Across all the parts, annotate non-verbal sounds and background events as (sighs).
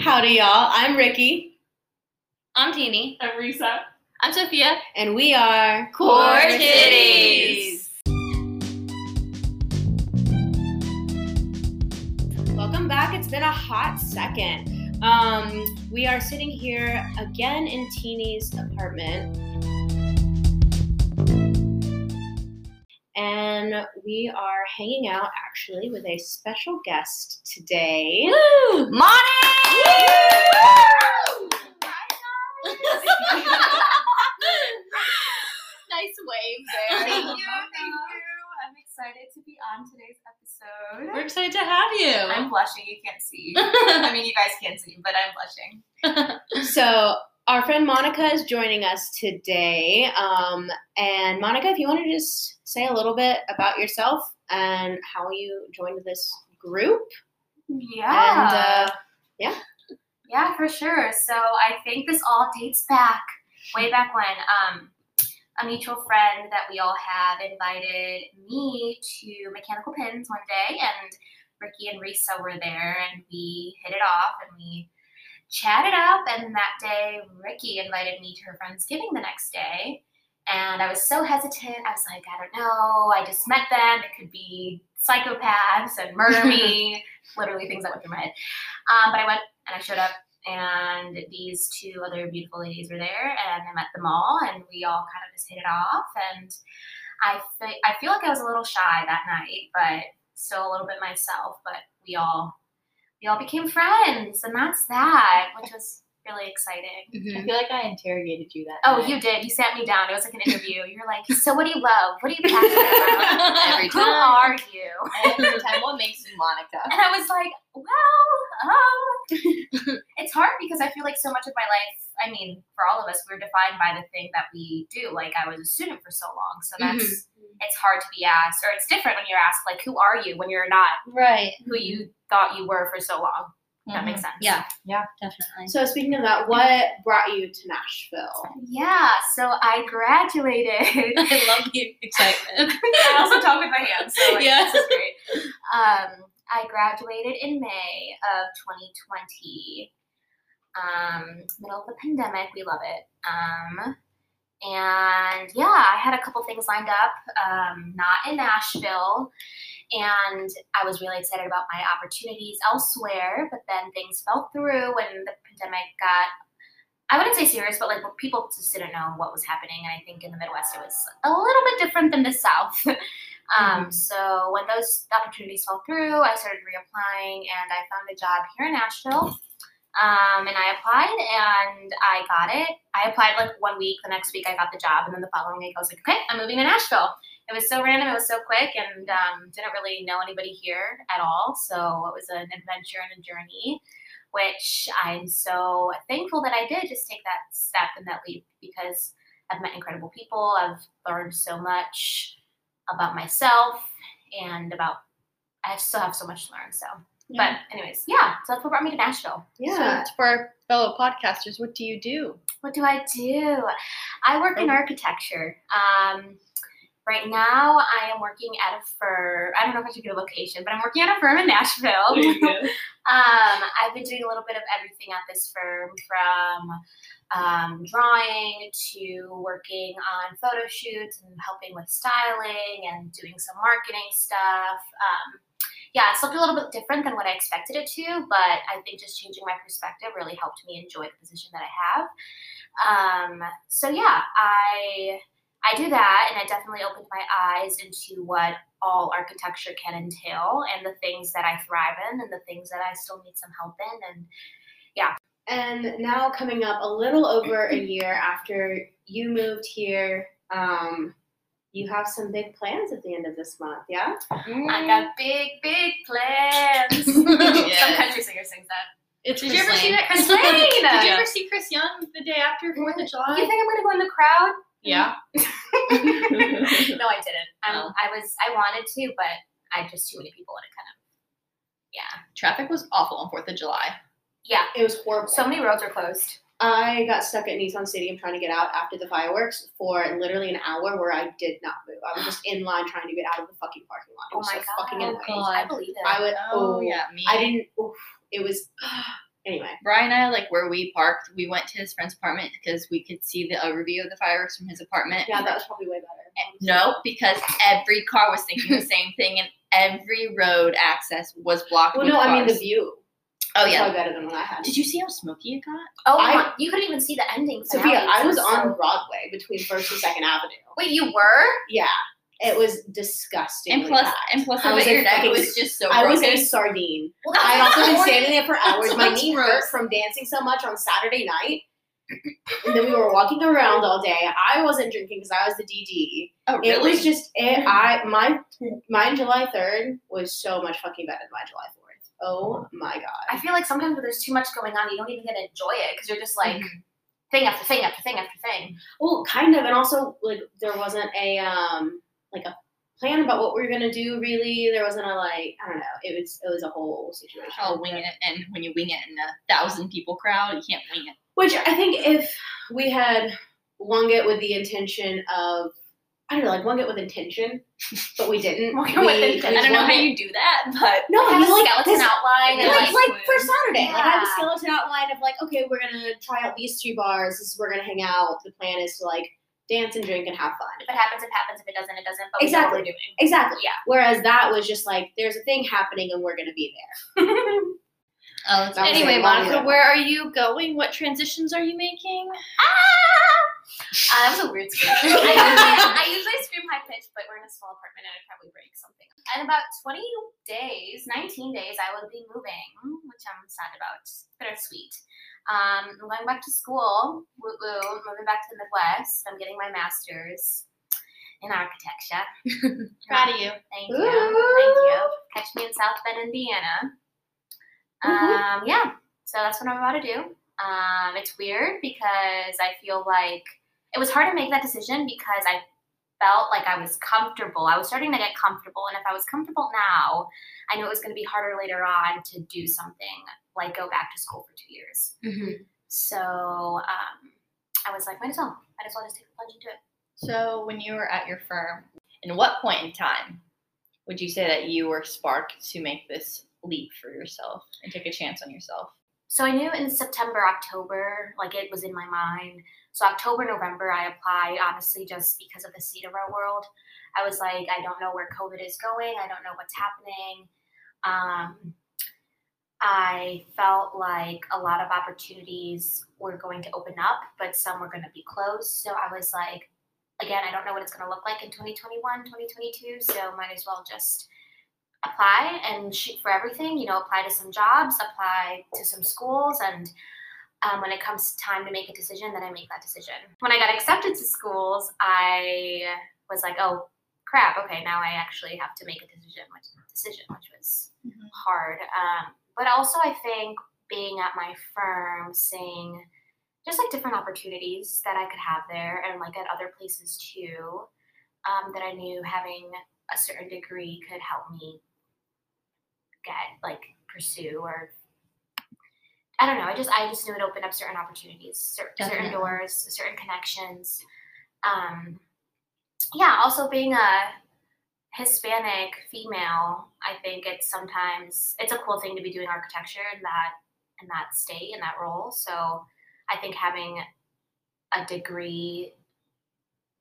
Howdy, y'all. I'm Ricky, I'm Teeny. I'm Risa. I'm Sophia. and we are Core Titties. Welcome back. It's been a hot second. Um, we are sitting here again in Teeny's apartment. And we are hanging out actually with a special guest today. Woo! nice wave there. Thank you, thank you. (laughs) I'm excited to be on today's episode. We're excited to have you. I'm blushing. You can't see. (laughs) I mean, you guys can't see, but I'm blushing. (laughs) So our friend Monica is joining us today. Um, and Monica, if you want to just say a little bit about yourself and how you joined this group. Yeah. And uh, yeah, for sure. So I think this all dates back way back when. Um, a mutual friend that we all have invited me to Mechanical Pins one day, and Ricky and Risa were there, and we hit it off, and we chatted up. And that day, Ricky invited me to her Friendsgiving the next day, and I was so hesitant. I was like, I don't know. I just met them. It could be psychopaths and murder me. (laughs) Literally things that went through my head. Um, but I went and I showed up, and these two other beautiful ladies were there, and I met them all, and we all kind of just hit it off. And I, fe- I feel like I was a little shy that night, but still a little bit myself. But we all, we all became friends, and that's that, which was really exciting. Mhm. feel like I interrogated you that Oh, night. you did. You sat me down. It was like an interview. You're like, so what do you love? What are you passionate about? (laughs) Every time. Who are you? Every time, what makes you Monica? And I was like, well, um, it's hard because I feel like so much of my life, I mean, for all of us, we're defined by the thing that we do. Like, I was a student for so long. So that's, it's hard to be asked, or it's different when you're asked, like, who are you when you're not Right. who you thought you were for so long. If That makes sense. Yeah. Yeah. Definitely. so speaking of that, what brought you to Nashville? Yeah. So I graduated. (laughs) I love the excitement. (laughs) I also talk with my hands, so like, Yeah. this is great. Um, I graduated in May of 2020. Um, middle of the pandemic, we love it. Um, and yeah, I had a couple things lined up, um, not in Nashville, and I was really excited about my opportunities elsewhere. But then things fell through when the pandemic got. I wouldn't say serious, but like people just didn't know what was happening, and I think in the Midwest it was a little bit different than the South. (laughs) Um, so when those opportunities fell through, I started reapplying and I found a job here in Nashville. Um, and I applied and I got it. I applied like one week, the next week I got the job, and then the following week I was like, okay, I'm moving to Nashville. It was so random, it was so quick, and um, didn't really know anybody here at all. So it was an adventure and a journey, which I'm so thankful that I did just take that step and that leap because I've met incredible people. I've learned so much about myself and about I still have so much to learn. So, but anyways, yeah. So that's what brought me to Nashville. Yeah. So for our fellow podcasters, what do you do? What do I do? I work in Oh. architecture. Um, right now, I am working at a firm. I don't know if I should give a location, but I'm working at a firm in Nashville. (laughs) Um, I've been doing a little bit of everything at this firm from um, drawing to working on photo shoots and helping with styling and doing some marketing stuff. Um, yeah, it's looked a little bit different than what I expected it to, but I think just changing my perspective really helped me enjoy the position that I have. Um, so yeah, I I do that, and it definitely opened my eyes into what all architecture can entail, and the things that I thrive in, and the things that I still need some help in. And yeah. And now coming up a little over a year after you moved here, um, you have some big plans at the end of this month, yeah? I got big, big plans. (laughs) Yes. Some country singer sings that. It's Did you ever see that (laughs) Chris Chris Lane? Did you ever see Chris Young the day after Fourth of July? You think I'm gonna go in the crowd? Yeah. (laughs) no, I didn't. Um, Oh. I was, I wanted to, but I just too many people, and it kind of, yeah, Traffic was awful on Fourth of July. yeah. It was horrible. So many roads are closed. I got stuck at Nissan Stadium trying to get out after the fireworks for literally an hour where I did not move. I was just in line trying to get out of the fucking parking lot. It Oh was my so god! fucking Oh annoying. God. I believe it. I would. Oh, Oh, yeah, me. I didn't. oof, it was. Anyway, Brian and I, like where we parked, we went to his friend's apartment because we could see the overview of the fireworks from his apartment. yeah, that was probably way better. Eh, no, because every car was thinking the (laughs) same thing, and every road access was blocked. Well, with no, I mean the view. Oh yeah. probably better than what I had. Did you see how smoky it got? Oh, I- you couldn't even see the ending. Sophia. I was So- on Broadway between First and Second Avenue. Wait, you were? Yeah, it was disgusting. And plus, and plus, I the was a internet fucking- was just so I was a sardine. I that's also been standing there for hours. My knee hurt from dancing so much on Saturday night. And then we were walking around all day. I wasn't drinking because I was the DD. oh really? It was just it, I my my July third was so much fucking better than my July fourth. Oh my god. I feel like sometimes when there's too much going on, you don't even get to enjoy it because you're just like Mm-hmm. thing after thing after thing after thing. Well, kind of, and also like there wasn't a um like a plan about what we were gonna do. Really, there wasn't a like I don't know. It was it was a whole situation. Oh, wing it, and when you wing it in a thousand people crowd, you can't wing it. Which I think if we had wung it with the intention of I don't know, like wung it with intention, but we didn't. (laughs) We. I don't know how you do that, but No, Have I mean a like skeleton this- outline. Yeah, like, like, like for Saturday, like I have a Yeah. skeleton outline of like, okay, we're gonna try out these three bars. This is where we're gonna hang out. The plan is to like dance and drink and have fun. if it happens, it happens. If it doesn't, it doesn't. But Exactly. know what we're doing. Exactly. Yeah. Whereas that was just like, there's a thing happening and we're gonna be there. (laughs) oh, anyway, Monica, where are you going? What transitions are you making? Uh, that was a weird scream. (laughs) I, usually, I usually scream high pitched, but we're in a small apartment and I'd probably break something. In about 20 days, 19 days, I will be moving, which I'm sad about. Bittersweet. Um, I'm going back to school. Woo woo. Moving back to the Midwest. I'm getting my master's in architecture. (laughs) Proud of you. Thank you. Thank you. Catch me in South Bend, Indiana. Um, yeah, so that's what I'm about to do. Um, it's weird because I feel like it was hard to make that decision because I felt like I was comfortable. I was starting to get comfortable, and if I was comfortable now, I knew it was going to be harder later on to do something like go back to school for two years. Mm-hmm. So um, I was like, might as well. Might as well just take a plunge into it. So, when you were at your firm, in what point in time would you say that you were sparked to make this leap for yourself and take a chance on yourself? So I knew in September, October, like it was in my mind. So October, November, I applied honestly just because of the state of our world. I was like, I don't know where COVID is going. I don't know what's happening. Um, I felt like a lot of opportunities were going to open up, but some were going to be closed. So I was like, again, I don't know what it's going to look like in 2021, 2022. So might as well just apply and shoot for everything. You know, apply to some jobs, apply to some schools, and um, when it comes time to make a decision, then I make that decision. When I got accepted to schools, I was like, oh crap, okay, now I actually have to make a decision, which decision, which was Mhm. hard. Um, but also, I think being at my firm, seeing just like different opportunities that I could have there, and like at other places too, um, that I knew having a certain degree could help me get like pursue or I don't know. I just I just knew it opened up certain opportunities, cer- certain Definitely. doors, certain connections. Um, yeah. Also, being a Hispanic female, I think it's sometimes it's a cool thing to be doing architecture in that in that state in that role. So I think having a degree.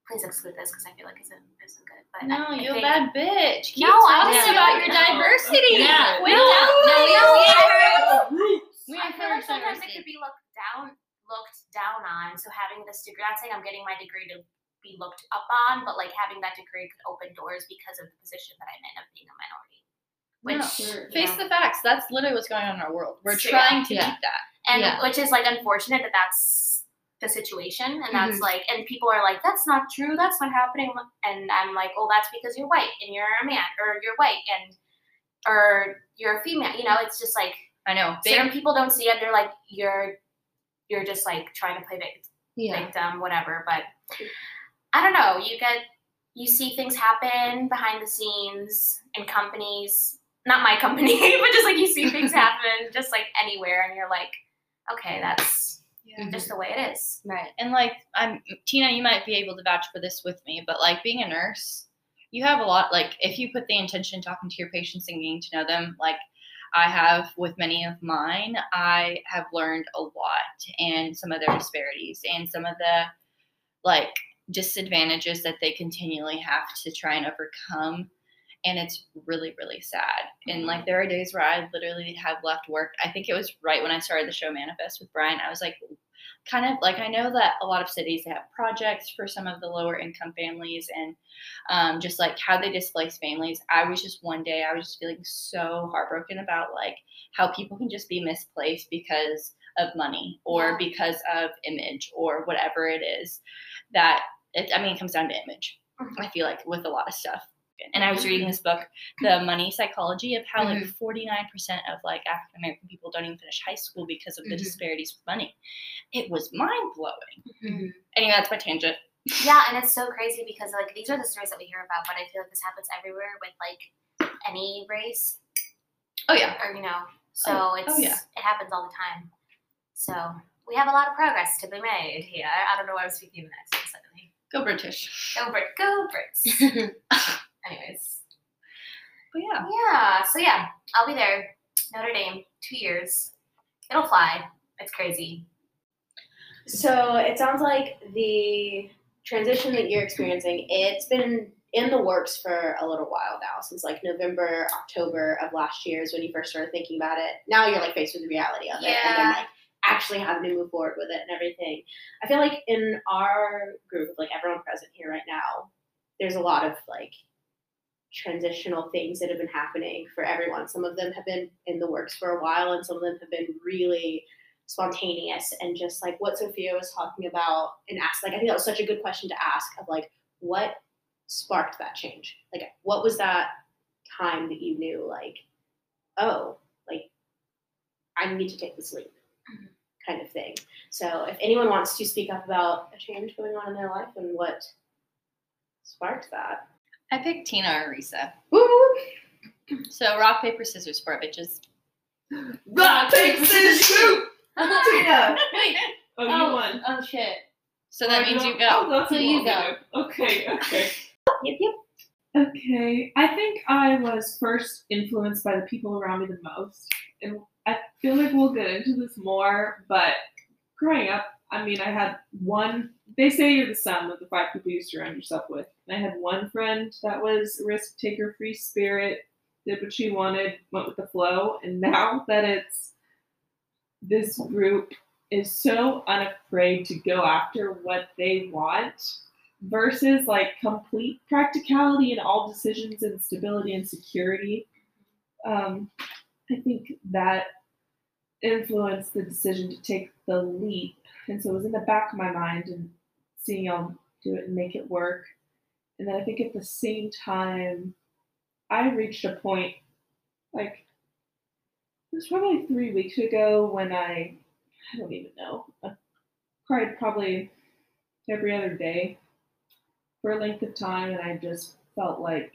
Please exclude this because I feel like isn't isn't good. But No, I you a think- bad bitch. Keep No, I talking just- about your no. diversity. Yeah. No, no, we- no, we yeah. I feel like sometimes it diversity. could be looked down looked down on. So having this degree, not saying I'm getting my degree to be looked up on, but like having that degree could open doors because of the position that I'm in of being a minority. Which No. you Face know, the facts. That's literally what's going on in our world. We're So, trying to yeah. keep that. and yeah. which is like unfortunate that that's the situation and that's Mm-hmm. like and people are like that's not true that's not happening and i'm like well that's because you're white and you're a man or you're white and or you're a female you know it's just like I know. certain people don't see it they're like you're you're just like trying to play vic- Yeah. victim whatever but i don't know you get you see things happen behind the scenes in companies not my company (laughs) but just like you see things (laughs) happen just like anywhere and you're like okay that's yeah. just the way it is Right. And like I'm Tina, you might be able to vouch for this with me, but like being a nurse, you have a lot like if you put the intention talking to your patients and getting to know them, like I have with many of mine, I have learned a lot and some of their disparities and some of the like disadvantages that they continually have to try and overcome. And it's really, really sad. And like there are days where I literally have left work. I think it was right when I started the show Manifest with Brian. I was like, kind of like I know that a lot of cities have projects for some of the lower income families and um, just like how they displace families. I was just one day I was just feeling so heartbroken about like how people can just be misplaced because of money or Yeah. because of image or whatever it is that it, I mean it comes down to image. Mhm. I feel like with a lot of stuff. And I was reading this book, The Money Psychology, of how like 49% of like African American people don't even finish high school because of the Mhm. disparities with money. It was mind blowing. Mhm. Anyway, that's my tangent. Yeah, and it's so crazy because like these are the stories that we hear about, but I feel like this happens everywhere with like any race Oh yeah. or you know. So Oh, it's oh, yeah. it happens all the time. So we have a lot of progress to be made here. I don't know why I'm speaking in an accent suddenly. Go British. Go Brit, go Brits. (laughs) Anyways, But yeah. yeah. So yeah, I'll be there. Notre Dame, two years. It'll fly. It's crazy. So it sounds like the transition that you're experiencing, it's been in the works for a little while now, since like November, October of last year is when you first started thinking about it. Now you're like faced with the reality of it and then Yeah. like actually having to move forward with it and everything. I feel like in our group, like everyone present here right now, there's a lot of like transitional things that have been happening for everyone. Some of them have been in the works for a while, and some of them have been really spontaneous and just like what Sophia was talking about and asked. Like, I think that was such a good question to ask of like, what sparked that change? Like, what was that time that you knew, like, oh, like, I need to take this leap, kind of thing. So, if anyone wants to speak up about a change going on in their life and what sparked that, I picked Tina or Risa. woo! So rock, paper, scissors for it, bitches. Rock, paper, scissors, shoot! (laughs) Tina! Wait. Oh, you Oh, won. oh shit. So that Oh, means you Oh, go. that's So you little go. Okay, okay. (laughs) Yep, yep. Okay, I think I was first influenced by the people around me the most. And I feel like we'll get into this more, but growing up, I mean, I had one, they say you're the sum of the five people you surround yourself with. And I had one friend that was risk taker, free spirit, did what she wanted, went with the flow. And now (laughs) that it's this group is so unafraid to go after what they want versus like complete practicality in all decisions and stability and security. Um, I think that influenced the decision to take the leap. And so it was in the back of my mind and seeing y'all do it and make it work. And then I think at the same time, I reached a point like it was probably three weeks ago when I I don't even know. I cried probably every other day for a length of time and I just felt like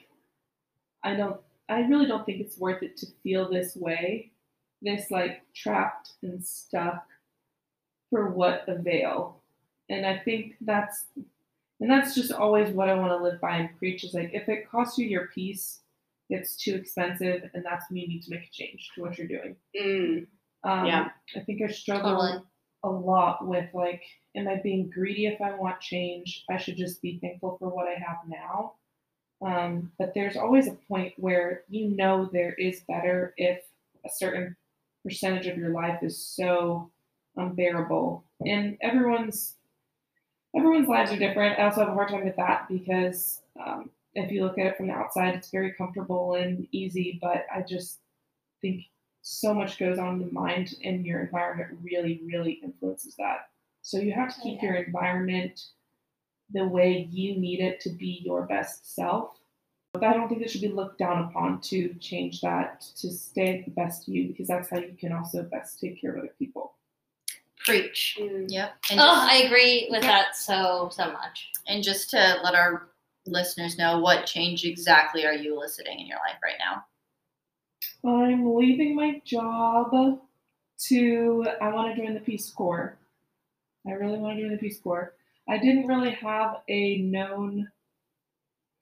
I don't I really don't think it's worth it to feel this way. This like trapped and stuck for what avail. And I think that's and that's just always what I want to live by and preach is like if it costs you your peace, it's too expensive and that's when you need to make a change to what you're doing. Mm, Um, Yeah. I think I struggle Totally. a lot with like, am I being greedy if I want change? I should just be thankful for what I have now. Um, but there's always a point where you know there is better if a certain percentage of your life is so unbearable. And everyone's everyone's lives are different. I also have a hard time with that because um, if you look at it from the outside, it's very comfortable and easy. But I just think so much goes on in the mind, and your environment really, really influences that. So you have to keep your environment the way you need it to be your best self. But I don't think it should be looked down upon to change that to stay the best you because that's how you can also best take care of other people. Preach. mm. Yep. And Oh, just, I agree with Yeah. that so so much. and just to let our listeners know what change exactly are you eliciting in your life right now? I'm leaving my job to, I want to join the Peace Corps. I really want to join the Peace Corps. I didn't really have a known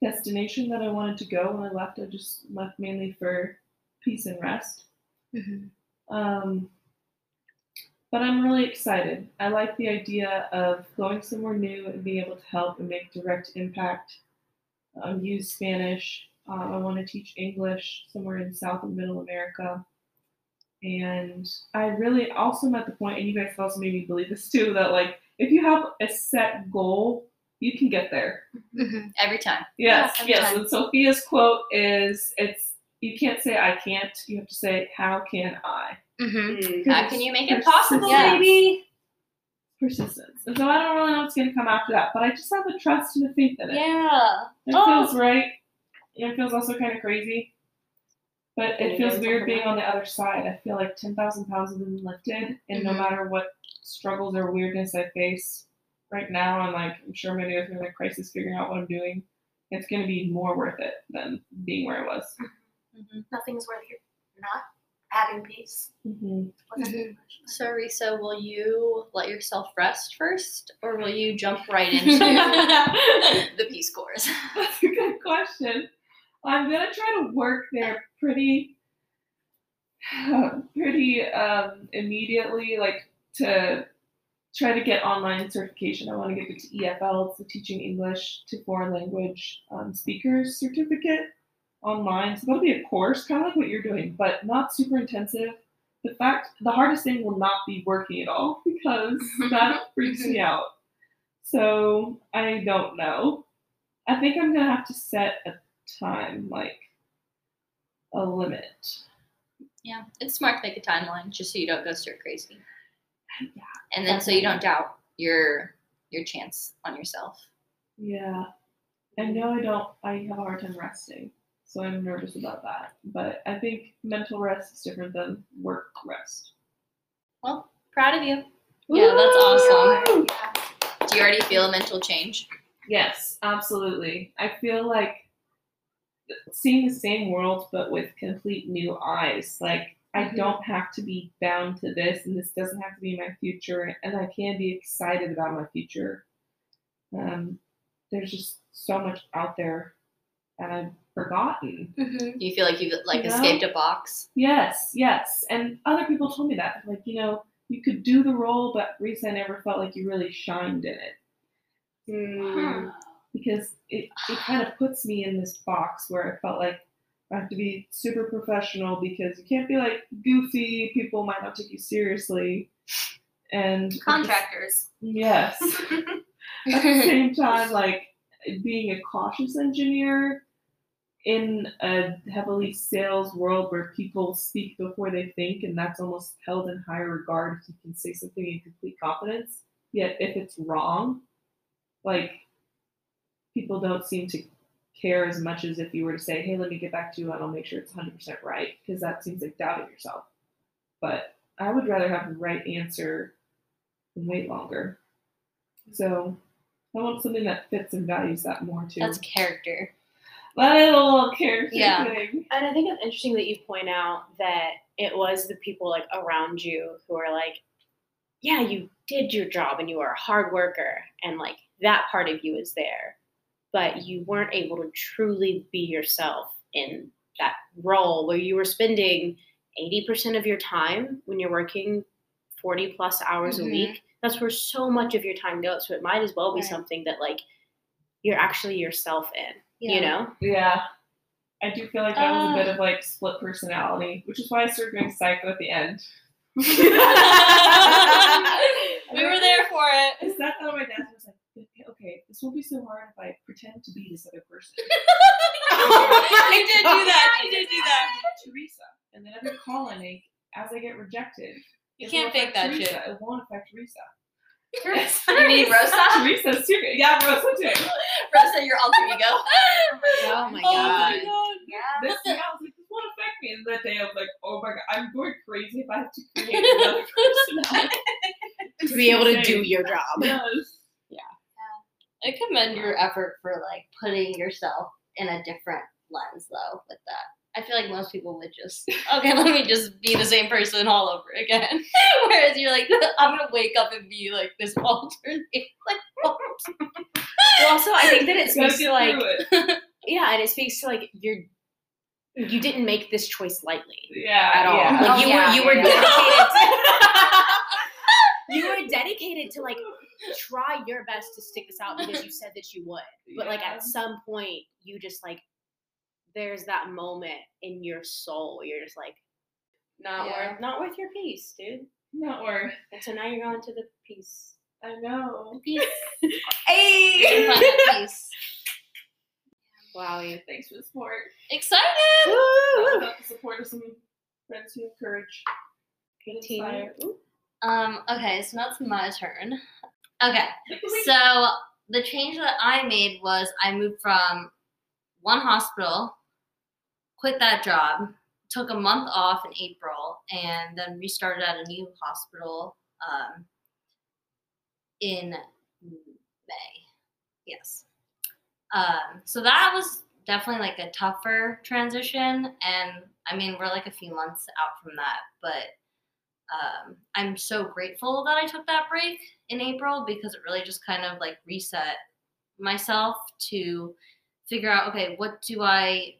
destination that I wanted to go when I left. I just left mainly for peace and rest. Um, but I'm really excited. I like the idea of going somewhere new and being able to help and make direct impact. Um, use Spanish. Uh, I want to teach English somewhere in South and Middle America. And I really also am at the point, and you guys also made me believe this too, that like if you have a set goal, you can get there. Every time. Yes, Yeah, yes. sometimes. And Sophia's quote is, "It's you can't say I can't. You have to say how can I." Mm-hmm. Mm. How can you make it possible, Yeah. baby? Persistence. And so I don't really know what's going to come after that, but I just have a trust and a faith in it. Yeah. It Oh. feels right. and It feels also kind of crazy, but it you feels weird being on the other side. I feel like ten thousand pounds have been lifted, and no Mhm. matter what struggles or weirdness I face right now, I'm like I'm sure many of us are in a crisis figuring out what I'm doing. It's going to be more worth it than being where I was. Nothing's worth your not having peace. Mm-hmm. Wasn't Mhm. So, Risa, will you let yourself rest first, or will you jump right (laughs) into (laughs) the Peace Corps? (laughs) That's a good question. I'm gonna try to work there pretty, (sighs) pretty um, immediately, like to try to get online certification. I want to get the EFL, it's the Teaching English to Foreign Language um, Speakers certificate online. So that'll be a course, kind of like what you're doing, but not super intensive. The fact, the hardest thing will not be working at all (laughs) because that (laughs) freaks me out. So I don't know. I think I'm gonna have to set a time, like a limit. Yeah, it's smart to make a timeline just so you don't go stir crazy, Yeah. and then so you don't doubt your your chance on yourself. Yeah. I know I don't I have a hard time resting. So I'm nervous about that. But I think mental rest is different than work rest. Well, proud of you. Yeah, that's awesome. Woo! Do you already feel a mental change? Yes, absolutely. I feel like seeing the same world but with complete new eyes. Like I Mhm. don't have to be bound to this and this doesn't have to be my future and I can be excited about my future. Um there's just so much out there and I've forgotten. Mm-hmm. You feel like you've like You know? escaped a box. Yes, yes. And other people told me that. Like, you know, you could do the role, but Risa I never felt like you really shined in it. Mm. because it, it kind of puts me in this box where I felt like I have to be super professional because you can't be like goofy. People might not take you seriously. And Contractors. yes. (laughs) At the same time, like being a cautious engineer in a heavily sales world where people speak before they think, and that's almost held in higher regard if you can say something in complete confidence. Yet if it's wrong, like people don't seem to care as much as if you were to say, "Hey, let me get back to you, and I'll make sure it's 100% right," because that seems like doubting yourself. But I would rather have the right answer than wait longer. So I want something that fits and values that more too. That's character. that is a little character Yeah. thing. And I think it's interesting that you point out that it was the people like around you who are like, yeah, you did your job and you are a hard worker and like that part of you is there, but you weren't able to truly be yourself in that role where you were spending 80% of your time when you're working 40 plus hours Mhm. a week. That's where so much of your time goes. So it might as well be Right. something that like you're actually yourself in, you know? Yeah. I do feel like that was a Uh. bit of like split personality, which is why I started doing psycho at the end. (laughs) we were there for it. I sat down on my desk and was like, okay, okay, this won't be so hard if I pretend to be this other person. (laughs) I did do that. She did do that. Teresa. And then every call I make, as I get rejected, You can't will fake that Teresa. shit. It won't affect Teresa. You mean Rosa? (laughs) Teresa's serious. Yeah, Rosa too. Rosa, your alter ego. (laughs) Oh, oh my god. Oh god. my god. Yeah. This yeah, I was like, this won't affect me. And that day I was like, oh my god, I'm going crazy if I have to create another personality. To be able to do your job. Yes. I commend your effort for like putting yourself in a different lens though with that. I feel like most people would just (laughs) okay, let me just be the same person all over again. (laughs) Whereas you're like, (laughs) I'm gonna wake up and be like this alternate. Like. Well, also, I think that it speaks to like, it. yeah, and it speaks to like your you didn't make this choice lightly Yeah. at all. yeah. Like Oh, you yeah, were you were yeah, yeah. dedicated. To, you were dedicated to like try your best to stick this out because you (laughs) said that you would. But like at some point, you just like there's that moment in your soul you're just like not Yeah. worth not worth your peace, dude. Not worth. And so now you're going to the peace. I know. Peace. (laughs) hey. Find that. (laughs) Wow. Thanks for the support. Excited. Without the support of some friends who encourage, get inspired. Ooh. Um, okay, so now it's my turn. Okay, (laughs) so the change that I made was I moved from one hospital, quit that job, took a month off in April, and then restarted at a new hospital um, in May. Yes. Um, so that was definitely like a tougher transition, and I mean we're like a few months out from that, but um, I'm so grateful that I took that break in April because it really just kind of like reset myself to figure out okay, what do I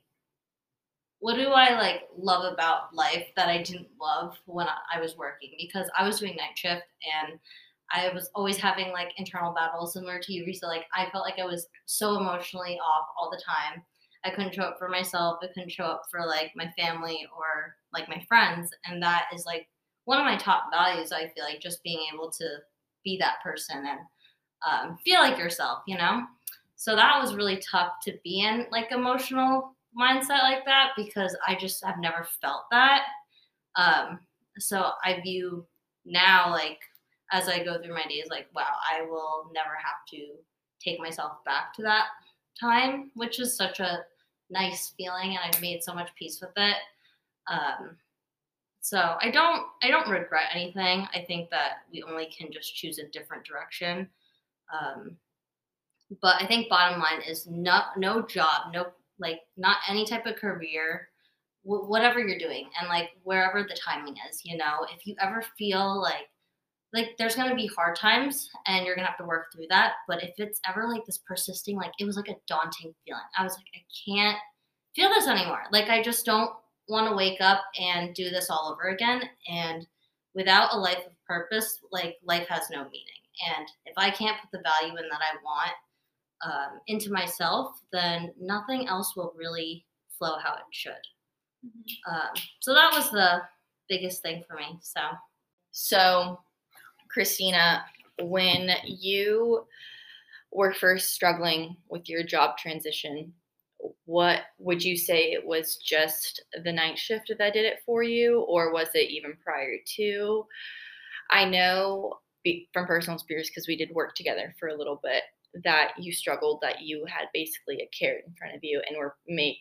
what do I like love about life that I didn't love when I- was working because I was doing night shift and I was always having like internal battles similar to you, Risa. Like I felt like I was so emotionally off all the time. I couldn't show up for myself. I couldn't show up for like my family or like my friends, and that is like one of my top values. I feel like just being able to be that person and um, feel like yourself, you know. So that was really tough to be in like emotional mindset like that because I just have never felt that. Um, so I view now like as I go through my days, like wow, I will never have to take myself back to that time, which is such a nice feeling, and I've made so much peace with it. Um, so I don't I don't regret anything. I think that we only can just choose a different direction. Um, but I think bottom line is no no job, no like not any type of career, wh- whatever you're doing, and like wherever the timing is. You know, if you ever feel like like there's gonna be hard times and you're gonna have to work through that. But if it's ever like this persisting, like it was like a daunting feeling. I was like, I can't feel this anymore. Like I just don't want to wake up and do this all over again. And without a life of purpose, like life has no meaning. And if I can't put the value in that I want um, into myself, then nothing else will really flow how it should. Um, so that was the biggest thing for me. So So, Christina, when you were first struggling with your job transition, what would you say it was just the night shift that did it for you, or was it even prior to? I know from personal experience because we did work together for a little bit that you struggled that you had basically a carrot in front of you and were make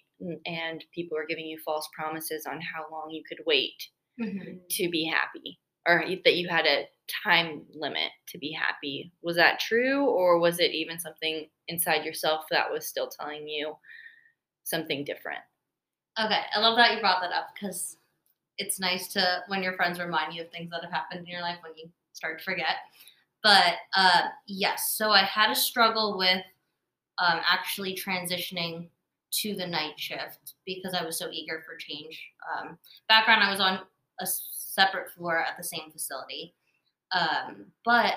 and people were giving you false promises on how long you could wait mm-hmm. to be happy or that you had a time limit to be happy. Was that true or was it even something inside yourself that was still telling you something different? Okay, I love that you brought that up because it's nice to when your friends remind you of things that have happened in your life when you start to forget. But uh, yes, so I had a struggle with um, actually transitioning to the night shift because I was so eager for change. Um, background: I was on a separate floor at the same facility, um, but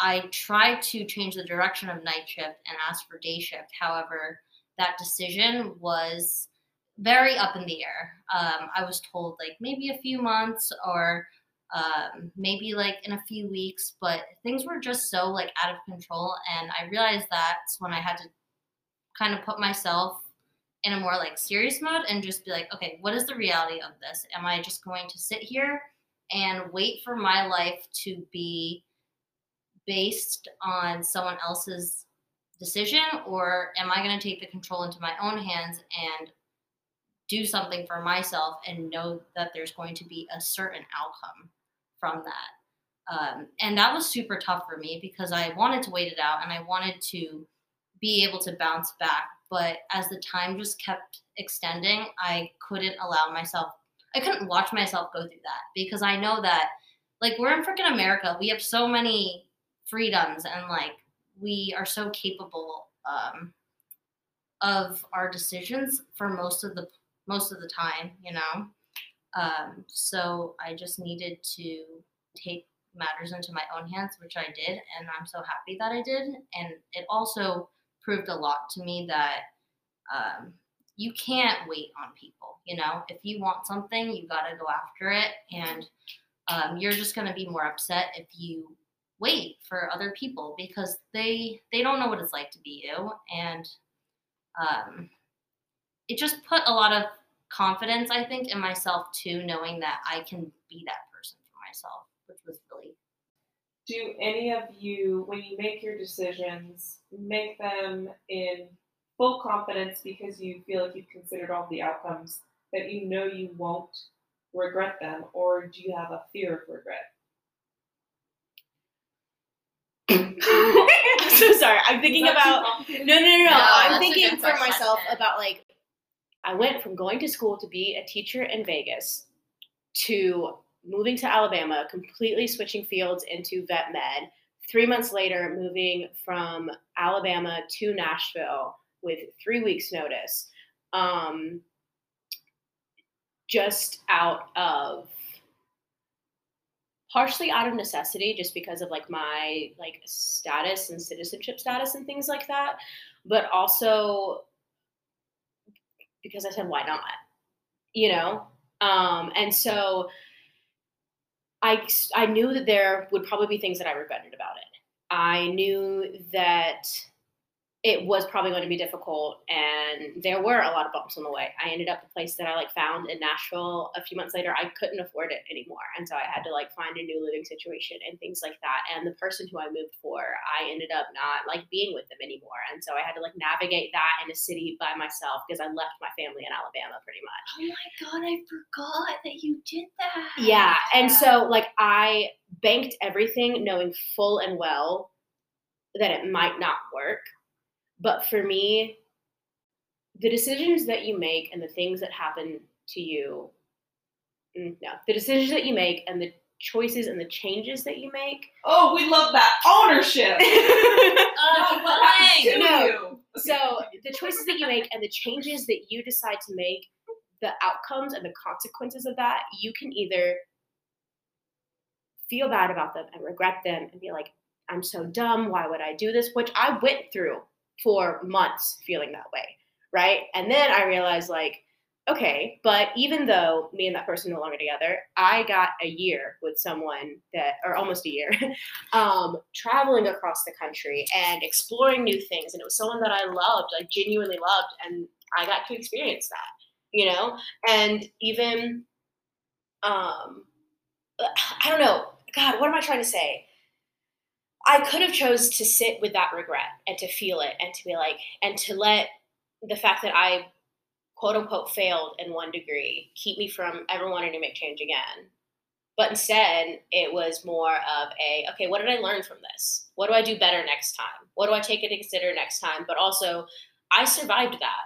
I tried to change the direction of night shift and ask for day shift. However, that decision was very up in the air. Um, I was told like maybe a few months or um, maybe like in a few weeks, but things were just so like out of control. And I realized that's when I had to kind of put myself in a more like serious mode and just be like, okay, what is the reality of this? Am I just going to sit here and wait for my life to be based on someone else's decision or am I going to take the control into my own hands and do something for myself and know that there's going to be a certain outcome from that? Um, and that was super tough for me because I wanted to wait it out and I wanted to be able to bounce back. But as the time just kept extending, I couldn't allow myself, I couldn't watch myself go through that because I know that, like, we're in freaking America. We have so many freedoms and, like, we are so capable um, of our decisions for most of the most of the time, you know. Um, so I just needed to take matters into my own hands, which I did, and I'm so happy that I did. And it also proved a lot to me that um, you can't wait on people. You know, if you want something, you got to go after it, and um, you're just going to be more upset if you wait for other people because they they don't know what it's like to be you, and um, it just put a lot of confidence, I think, in myself too, knowing that I can be that person for myself, which was really. Do any of you, when you make your decisions, make them in full confidence because you feel like you've considered all the outcomes that you know you won't regret them, or do you have a fear of regret? (laughs) I'm so sorry. I'm thinking about no, no, no, no. No, I'm thinking for question. myself about like I went from going to school to be a teacher in Vegas to moving to Alabama, completely switching fields into vet med. Three months later, moving from Alabama to Nashville with three weeks' notice, um, just out of partially out of necessity just because of like my like status and citizenship status and things like that but also because i said why not? You know? Um and so i i knew that there would probably be things that i regretted about it. I knew that it was probably going to be difficult and there were a lot of bumps on the way. I ended up the place that i like found in nashville a few months later. I couldn't afford it anymore and so i had to like find a new living situation and things like that. And the person who i moved for i ended up not like being with them anymore and so i had to like navigate that in a city by myself because i left my family in alabama pretty much. Oh my god, I forgot that you did that. yeah and so like i banked everything knowing full and well that it might not work but for me the decisions that you make and the things that happen to you mm, no the decisions that you make and the choices and the changes that you make Oh, we love that ownership. (laughs) Oh, what happened to No. you? so the choices that you make and the changes that you decide to make the outcomes and the consequences of that you can either feel bad about them and regret them and be like i'm so dumb why would i do this which i went through for months feeling that way right? And then i realized like okay but even though me and that person no longer together i got a year with someone that or almost a year (laughs) um, traveling across the country and exploring new things and it was someone that i loved like genuinely loved and i got to experience that you know? And even um (sighs) i don't know god what am i trying to say i could have chose to sit with that regret and to feel it and to be like and to let the fact that i quote unquote failed in one degree keep me from ever wanting to make change again. But instead it was more of a okay what did i learn from this? What do i do better next time? What do i take into consider next time? But also i survived that.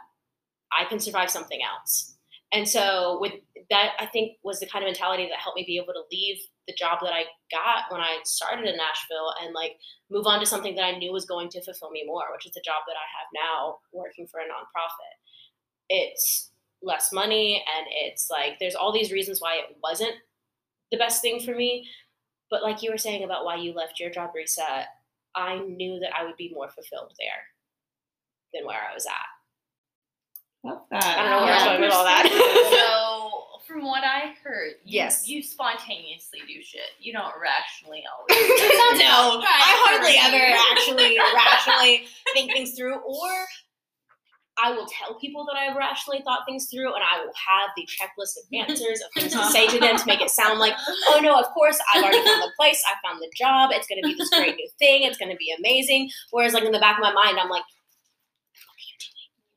I can survive something else. And so with that i think was the kind of mentality that helped me be able to leave the job that i got when i started in nashville and like move on to something that i knew was going to fulfill me more which is the job that i have now working for a nonprofit. It's less money and it's like there's all these reasons why it wasn't the best thing for me. But like you were saying about why you left your job reset i knew that i would be more fulfilled there than where i was at. Love that. I don't know where I was going with all that. so, from what I heard, you, Yes. you spontaneously do shit. You don't rationally always. (laughs) no, I hardly ever (laughs) actually rationally think things through, or I will tell people that I've rationally thought things through, and I will have the checklist of answers of things to say to them to make it sound like, oh no, of course I've already found the place, I found the job, it's going to be this great new thing, it's going to be amazing. Whereas, like in the back of my mind, I'm like,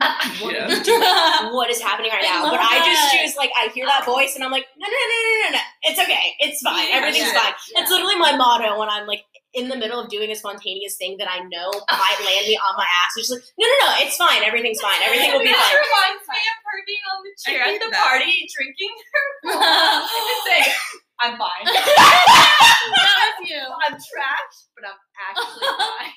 (laughs) Yeah. what is happening right I now? love But I just choose like I hear that um, voice, and I'm like, no, no, no, no, no, no, it's okay, it's fine, Yeah, everything's yeah, fine. It's literally my motto when I'm like in the middle of doing a spontaneous thing that I know might (laughs) land me on my ass. It's just like, no, no, no, it's fine. Everything's fine. Everything will be That fine. reminds me of her being on the chair at hate the that. party drinking her (laughs) and saying, I'm fine. that was you. I'm trash, but I'm actually fine.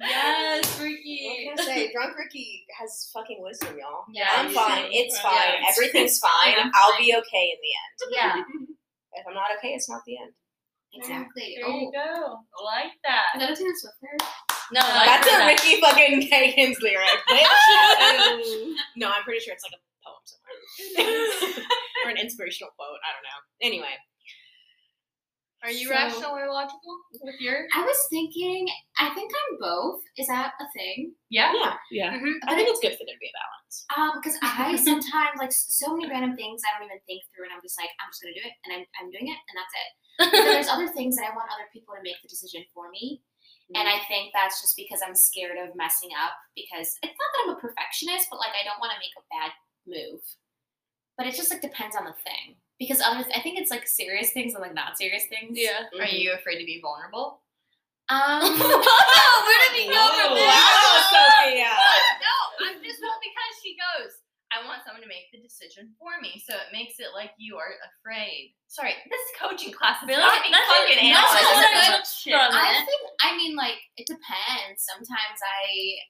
Yes. (laughs) Yes, What Ricky. can I say? Drunk Ricky has fucking wisdom, y'all. Yeah, I'm fine. do. It's Yeah, fine. it's- Everything's (laughs) fine. I'm I'll fine. be okay in the end. Yeah, (laughs) If I'm not okay, it's not the end. exactly. There Oh, you go. I like that. is that a Taylor Swift lyric? No, That's heard a that. Ricky fucking Higgins lyric. Oh. no, I'm pretty sure it's like a poem somewhere. or an inspirational quote. I don't know. Anyway. Are you So- rational or logical with your? I was thinking. I think I'm both. Is that a thing? Yeah. Yeah. Yeah. I think it's good for there to be a balance. Um, because I (laughs) sometimes like so many random things I don't even think through, and I'm just like, I'm just gonna do it, and I'm I'm doing it, and that's it. But there's other things that I want other people to make the decision for me, and I think that's just because I'm scared of messing up. Because it's not that I'm a perfectionist, but like I don't want to make a bad move. But it just like depends on the thing. Because other, I think it's like serious things and like not serious things. Yeah. Are Mhm. you afraid to be vulnerable? Um. Where did we go from Whoa, this? wow, Sophia. no, I'm just well because she goes. I want someone to make the decision for me, so it makes it like you are afraid. Sorry, this coaching class is Billy, not me that's fucking a- no, analyzing that's a this good- shit. I think I mean like it depends. Sometimes I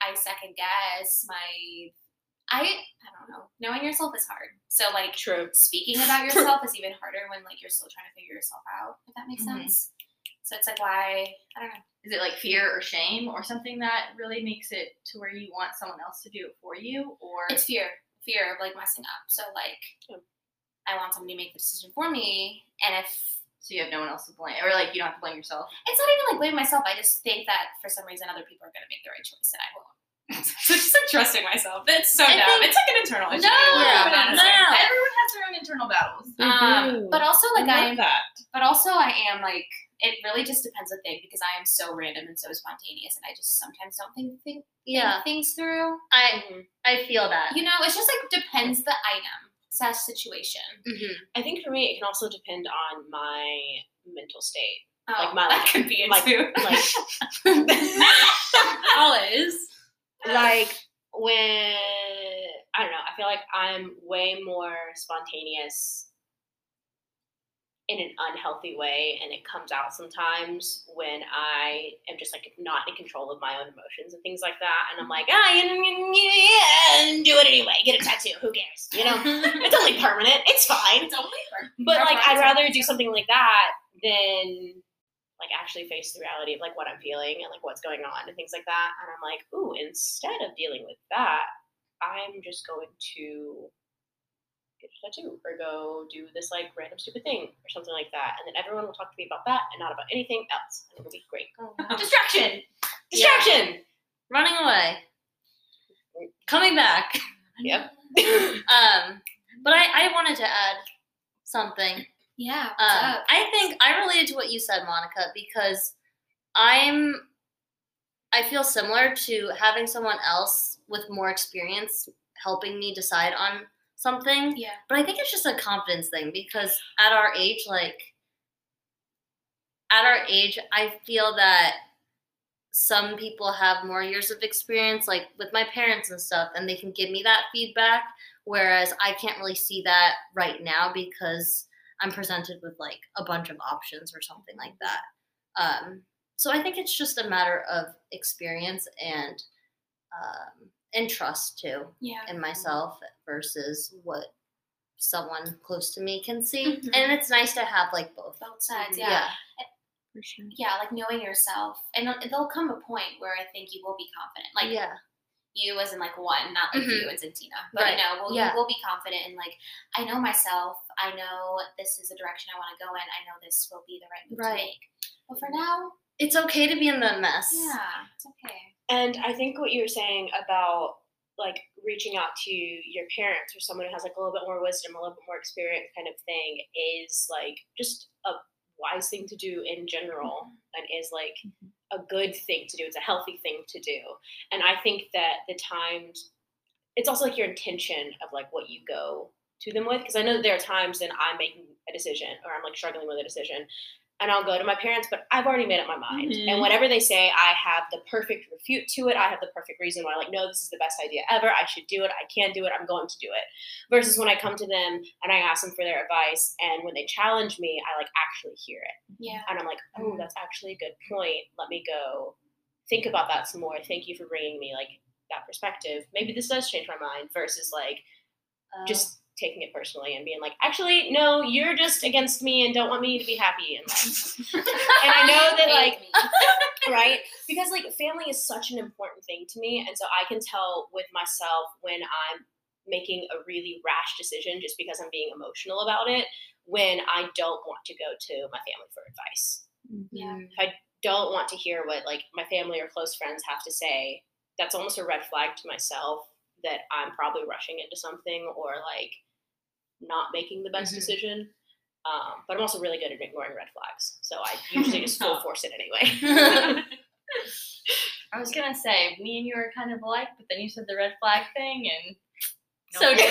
I second guess my I I don't know. Knowing yourself is hard. So like True. speaking about yourself is even harder when like you're still trying to figure yourself out, if that makes Mhm. sense. So it's like why I don't know. Is it like fear or shame or something that really makes it to where you want someone else to do it for you? Or It's fear. Fear of like messing up. So like Yeah. I want somebody to make the decision for me and if so you have no one else to blame, or like you don't have to blame yourself. it's not even like blaming myself, I just think that for some reason other people are gonna make the right choice and I won't. So just like trusting myself. That's so I dumb. think- it's like an internal issue. Yeah, but no, honestly. no. Everyone has their own internal battles. Um, but also like I, I am, that. but also I am like it really just depends on thing because I am so random and so spontaneous and I just sometimes don't think think, Yeah, think things through. I I feel that. You know, it's just like depends the item, slash situation. Mhm. I think for me, it can also depend on my mental state. Oh, Like my- that could be it like- too. Like, (laughs) (laughs) Always. Like when I don't know, I feel like I'm way more spontaneous in an unhealthy way, and it comes out sometimes when I am just like not in control of my own emotions and things like that, and I'm like, ah, you know, yeah, do it anyway, get a tattoo, who cares, you know? (laughs) it's only permanent, it's fine. It's only for But like, I'd rather do something like that than like actually face the reality of like what I'm feeling and like what's going on and things like that. And I'm like, ooh, instead of dealing with that, I'm just going to get a tattoo or go do this like random stupid thing or something like that. And then everyone will talk to me about that and not about anything else. And it'll be great. (laughs) Distraction. Distraction. Running away, coming back. Yep. (laughs) Um, but I I wanted to add something. Yeah. Um. I think I related to what you said, Monica, because I'm. I feel similar to having someone else with more experience helping me decide on something. Yeah. But I think it's just a confidence thing because at our age, like, at our age, I feel that some people have more years of experience, like with my parents and stuff, and they can give me that feedback. Whereas I can't really see that right now because I'm presented with like a bunch of options or something like that. Um, so I think it's just a matter of experience and um, and trust too Yeah. in myself versus what someone close to me can see. Mhm. And it's nice to have like both. Both sides. Yeah. Yeah. For sure. Yeah. Like knowing yourself, and there'll- there'll come a point where I think you will be confident. Like yeah. You as in like one, not like Mhm. you as in Tina. But Right. you know, well, Yeah. you will be confident in like, I know myself. I know this is the direction I want to go in. I know this will be the right move Right. to make. But for now, It's okay to be in the mess. yeah, it's okay. And I think what you were saying about like reaching out to your parents or someone who has like a little bit more wisdom, a little bit more experience kind of thing is like just a wise thing to do in general and is like a good thing to do. It's a healthy thing to do. And I think that the times it's also like your intention of like what you go to them with because I know that there are times when I'm making a decision or I'm like struggling with a decision and I'll go to my parents, but I've already made up my mind. Mhm. And whatever they say, I have the perfect refute to it. I have the perfect reason why, like, no, this is the best idea ever. I should do it. I can do it. I'm going to do it. Versus when I come to them and I ask them for their advice, and when they challenge me, I like actually hear it. Yeah. And I'm like, oh, that's actually a good point. Let me go think about that some more. Thank you for bringing me like that perspective. Maybe this does change my mind versus like Oh. just taking it personally and being like, actually, no, you're just against me and don't want me to be happy in life. and I know that like (laughs) right because like family is such an important thing to me and so i can tell with myself when i'm making a really rash decision just because i'm being emotional about it when i don't want to go to my family for advice mm-hmm. Yeah. I don't want to hear what like my family or close friends have to say that's almost a red flag to myself that i'm probably rushing into something or like not making the best Mhm. decision um, but i'm also really good at ignoring red flags so i (laughs) usually just full force it anyway (laughs) I was gonna say me and you are kind of alike, but then you said the red flag thing, and So Nope. (laughs) so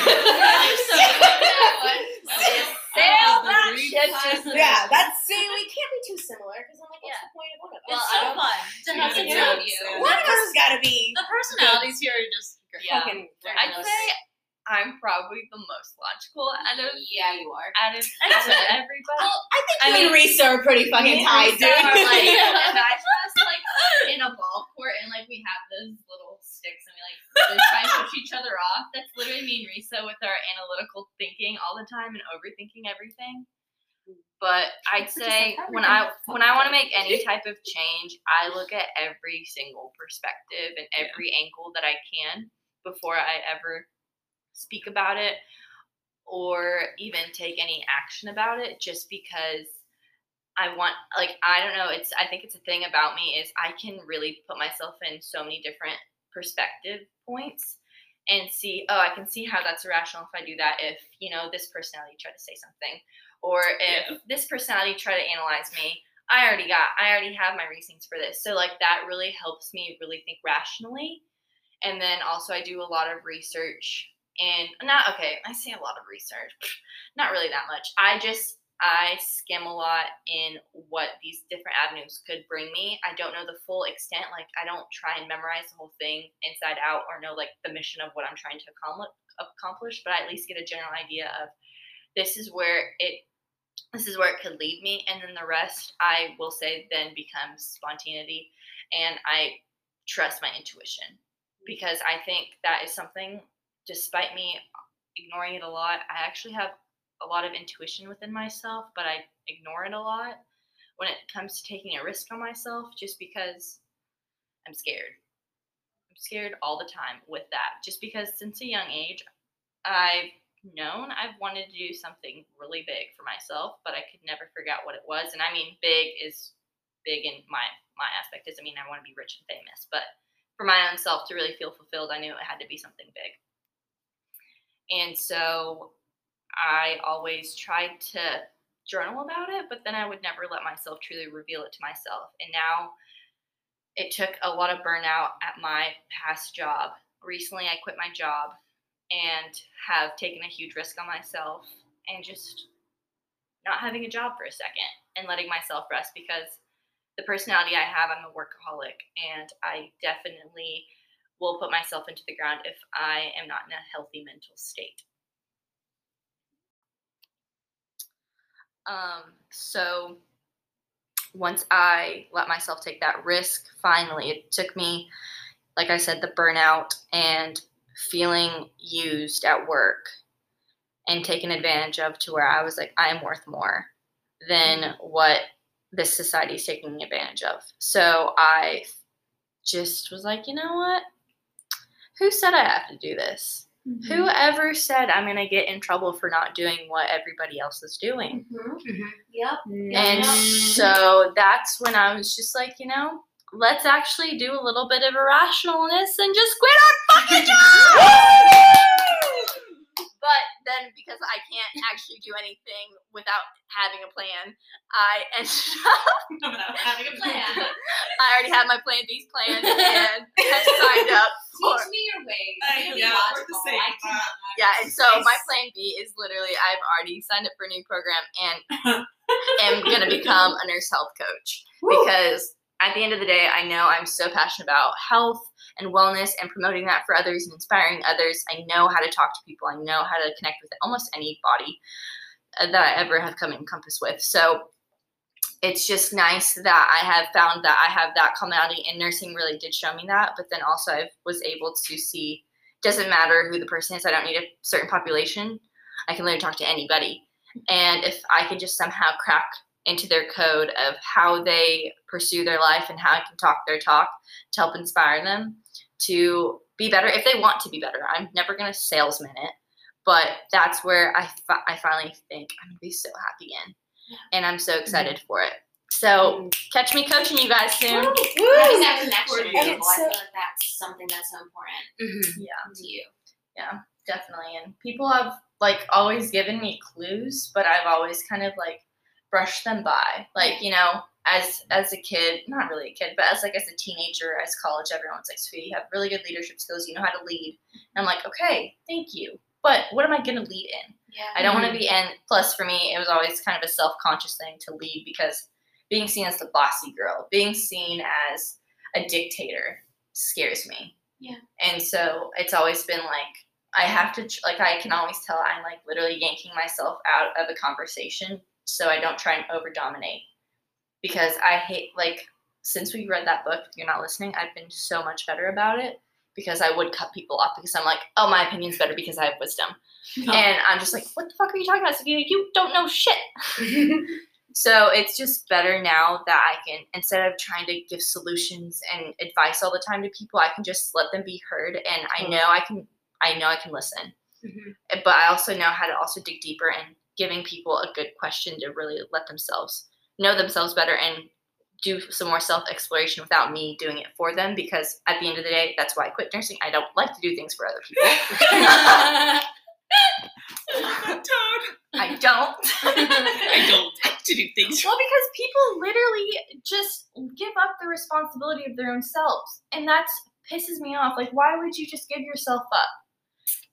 sail that ship Yeah, that's see, we can't be too similar because I'm like, what's Yeah. the point of one of us? Well, It's I so don't- fun to You have gotta the two of you. one of us has got to be The personalities here are just great. Yeah. fucking. I'd say I'm probably the most logical out of Yeah, you are. out of, (laughs) out of everybody. Well, I think I you and mean, Risa are pretty fucking tight, dude. are, like, (laughs) imagine us like in a ball court and like we have those little sticks and we like try and push each other off. That's literally me and Risa with our analytical thinking all the time and overthinking everything. But I'd say like, how are we when I when I want to make any type of change, I look at every single perspective and Yeah. every angle that I can before I ever speak about it or even take any action about it just because I want like I don't know it's I think it's a thing about me is I can really put myself in so many different perspective points and see oh I can see how that's irrational if I do that if you know this personality tried to say something or if Yeah. this personality tried to analyze me I already got I already have my reasons for this so like that really helps me really think rationally and then also I do a lot of research and not okay i say a lot of research not really that much. I just i skim a lot in what these different avenues could bring me. I don't know the full extent like i don't try and memorize the whole thing inside out or know like the mission of what i'm trying to accomplish but i at least get a general idea of this is where it this is where it could lead me and then the rest i will say then becomes spontaneity and i trust my intuition. Because i think that is something despite me ignoring it a lot, I actually have a lot of intuition within myself, but I ignore it a lot when it comes to taking a risk on myself just because I'm scared. I'm scared all the time with that. Just because since a young age, I've known I've wanted to do something really big for myself, but I could never figure out what it was. And I mean, big is big in my my aspect doesn't mean I want to be rich and famous, but for my own self to really feel fulfilled, I knew it had to be something big. And so I always tried to journal about it, but then I would never let myself truly reveal it to myself. And now it took a lot of burnout at my past job. Recently, I quit my job and have taken a huge risk on myself and just not having a job for a second and letting myself rest because the personality I have, I'm a workaholic and I definitely will put myself into the ground if I am not in a healthy mental state. Um, so once I let myself take that risk, finally, it took me, like I said, the burnout and feeling used at work and taken advantage of to where I was like, I am worth more than what this society is taking advantage of. So I just was like, you know what? Who said I have to do this? Mm-hmm. Whoever said I'm going to get in trouble for not doing what everybody else is doing? Mm-hmm. Mm-hmm. Yep. And so that's when I was just like, you know, let's actually do a little bit of irrationalness and just quit our fucking (laughs) job. But then because I can't actually do anything without having a plan, I (laughs) ended up Without having a plan. I already had my plan B's planned and had signed up (laughs) for Teach me your ways. I I'm gonna be know, we're the same. Uh, yeah, and so my plan B is literally I've already signed up for a new program and (laughs) am gonna become a nurse health coach because at the end of the day, I know I'm so passionate about health and wellness and promoting that for others and inspiring others. I know how to talk to people. I know how to connect with almost anybody uh, that I ever have come in compass with. So it's just nice that I have found that I have that commonality and nursing really did show me that. But then also I was able to see doesn't matter who the person is. I don't need a certain population. I can literally talk to anybody. And if I could just somehow crack into their code of how they pursue their life and how I can talk their talk to help inspire them to be better if they want to be better. I'm never going to salesman it, but that's where I, fi- I finally think I'm going to be so happy in. And I'm so excited for it. So catch me coaching you guys soon. Having that connection For with you. people, I feel like that's something that's so important mm-hmm. Yeah. to you. definitely and people have like always given me clues but i've always kind of like brushed them by. Like you know as as a kid not really a kid but as like as a teenager as college everyone's like sweetie you have really good leadership skills. You know how to lead. And i'm like okay thank you. But what am i going to lead in? Yeah. i don't want to be and plus for me it was always kind of a self-conscious thing to lead because being seen as the bossy girl being seen as a dictator scares me. Yeah. and so it's always been like I have to like I can always tell I'm like literally yanking myself out of a conversation so I don't try and over dominate because I hate like since we read that book you're not listening I've been so much better about it because I would cut people off because I'm like oh my opinion's better because I have wisdom. (laughs) And I'm just like what the fuck are you talking about Sophia? You don't know shit. (laughs) So it's just better now that I can instead of trying to give solutions and advice all the time to people I can just let them be heard and I know I can I know I can listen. Mhm. Uh, But I also know how to also dig deeper and giving people a good question to really let themselves know themselves better and do some more self exploration without me doing it for them because at the end of the day, that's why I quit nursing. I don't like to do things for other people. (laughs) I don't. I don't like to do things. Well, because people literally just give up the responsibility of their own selves. And that pisses me off. Like, why would you just give yourself up?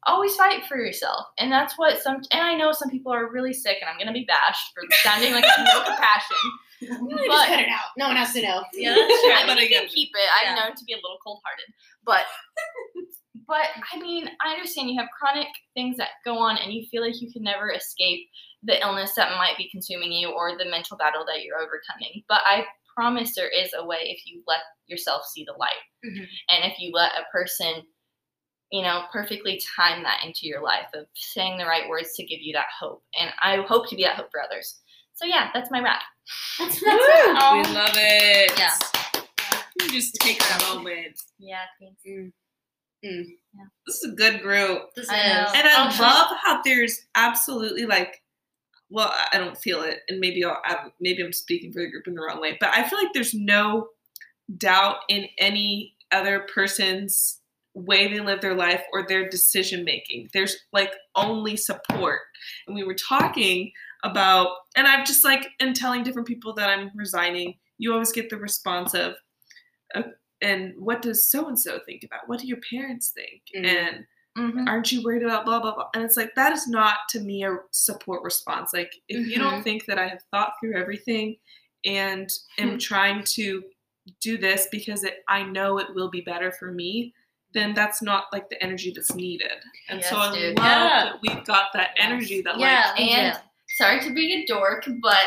Always fight for yourself. And that's what some, and I know some people are really sick, and I'm going to be bashed for sounding like I have no compassion. But- just cut it out. No one has to know. Yeah, that's true. (laughs) I But mean, you can keep it. I'm Yeah. known to be a little cold hearted. But, (laughs) but I mean, I understand you have chronic things that go on and you feel like you can never escape the illness that might be consuming you or the mental battle that you're overcoming. But I promise there is a way if you let yourself see the light. Mhm. And if you let a person, you know, perfectly time that into your life of saying the right words to give you that hope. And I hope to be that hope for others. So yeah, that's my wrap. That's, Woo! that's We love it. Yeah. You just take a moment. Yeah, thanks. Mm. Mm. This is a good group. This I know. And I Oh, love how there's absolutely like, well, I don't feel it, and maybe I'll, I'm, maybe I'm speaking for the group in the wrong way, but I feel like there's no doubt in any other person's way they live their life or their decision making. There's like only support, and we were talking about, and I've just like in telling different people that I'm resigning, you always get the response of. Uh, and what does so and so think about? What do your parents think? Mm. And Mhm. aren't you worried about blah blah blah and it's like that is not to me a support response like if you don't think that i have thought through everything and am trying to do this because it, i know it will be better for me then that's not like the energy that's needed and so i dude. love Yeah. that we've got that energy that Yeah, like and sorry to be a dork, but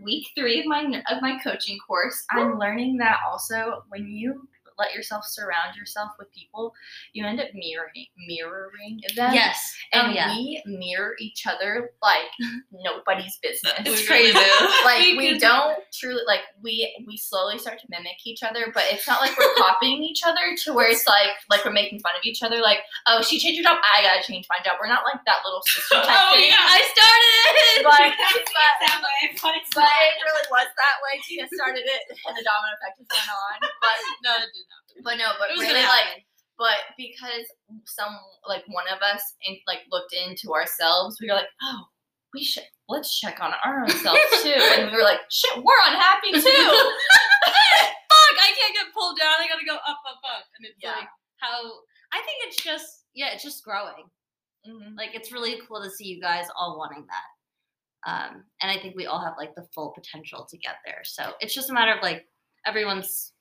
week three of my of my coaching course, I'm learning that also when you let yourself surround yourself with people, you end up mirroring mirroring them. Yes. and oh yeah. we mirror each other like (laughs) nobody's business. It's (laughs) crazy. (laughs) like we don't truly like we we slowly start to mimic each other, but it's not like we're copying each other to where it's like like we're making fun of each other. Like oh she changed her job, I gotta change my job. We're not like that little sister type Oh, thing. yeah. I started. But, that but, way, but but it really was that way. Tina started it, and the domino effect has went on. But no, it did not. but no, but It was really like but because some like one of us in, like looked into ourselves, we were like, oh, we should let's check on our own selves (laughs) too, and we were like, shit, we're unhappy too. (laughs) Fuck! I can't get pulled down. I gotta go up, up, up. And it's Yeah. like how I think it's just yeah, it's just growing. Mhm. Like it's really cool to see you guys all wanting that. Um, and I think we all have like the full potential to get there. So it's just a matter of like everyone's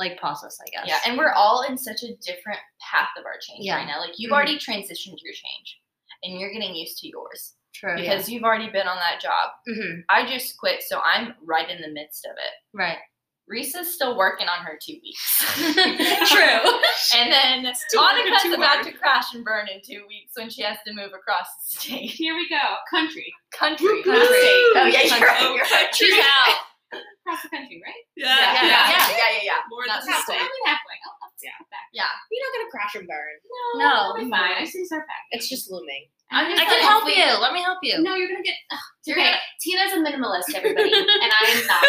like process, I guess. Yeah, and we're all in such a different path of our change Yeah. right now. Like you've Mhm. already transitioned your change, and you're getting used to yours. True. because you've already been on that job. hmm I just quit, so I'm right in the midst of it. Right. Risa's still working on her two weeks. (laughs) True. (laughs) And then Monica's about hard. to crash and burn in two weeks when she has to move across the state. Here we go. Country. Country. Not state. Oh, yeah, Country. you're right. You're right. She's out. Across the country, right? Yeah, yeah, yeah, yeah, yeah, yeah. More than the halfway. state. Only halfway. Oh, that's Yeah. back. Yeah. You're not gonna crash and burn. No, it'll be fine. I see start back. It's just looming. I'm just I can help hopefully- you. Let me help you. No, you're gonna get. ugh, You're okay. gonna- Tina's a minimalist, everybody, (laughs) and I'm not.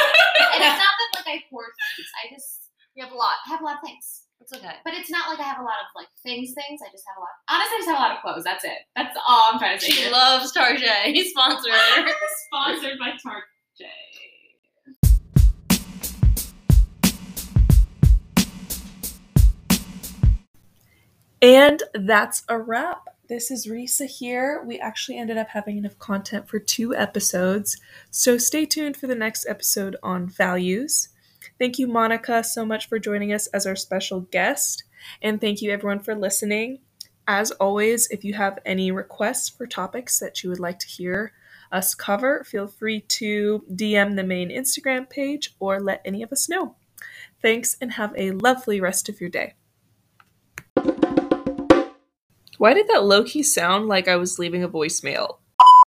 and it's not that like I hoard things. I just You have a lot. I have a lot of things. It's okay. But it's not like I have a lot of like things, things. I just have a lot. Honestly, I just have a lot of clothes. That's it. That's all I'm trying to say. She here. loves Tarjay. (laughs) He sponsored. (laughs) Sponsored by Tarte. And that's a wrap. This is Risa here. We actually ended up having enough content for two episodes, so stay tuned for the next episode on values. Thank you, Monica, so much for joining us as our special guest, and thank you everyone for listening. As always, if you have any requests for topics that you would like to hear us cover, feel free to DM the main Instagram page or let any of us know. Thanks, and have a lovely rest of your day. Why did that low key sound like I was leaving a voicemail?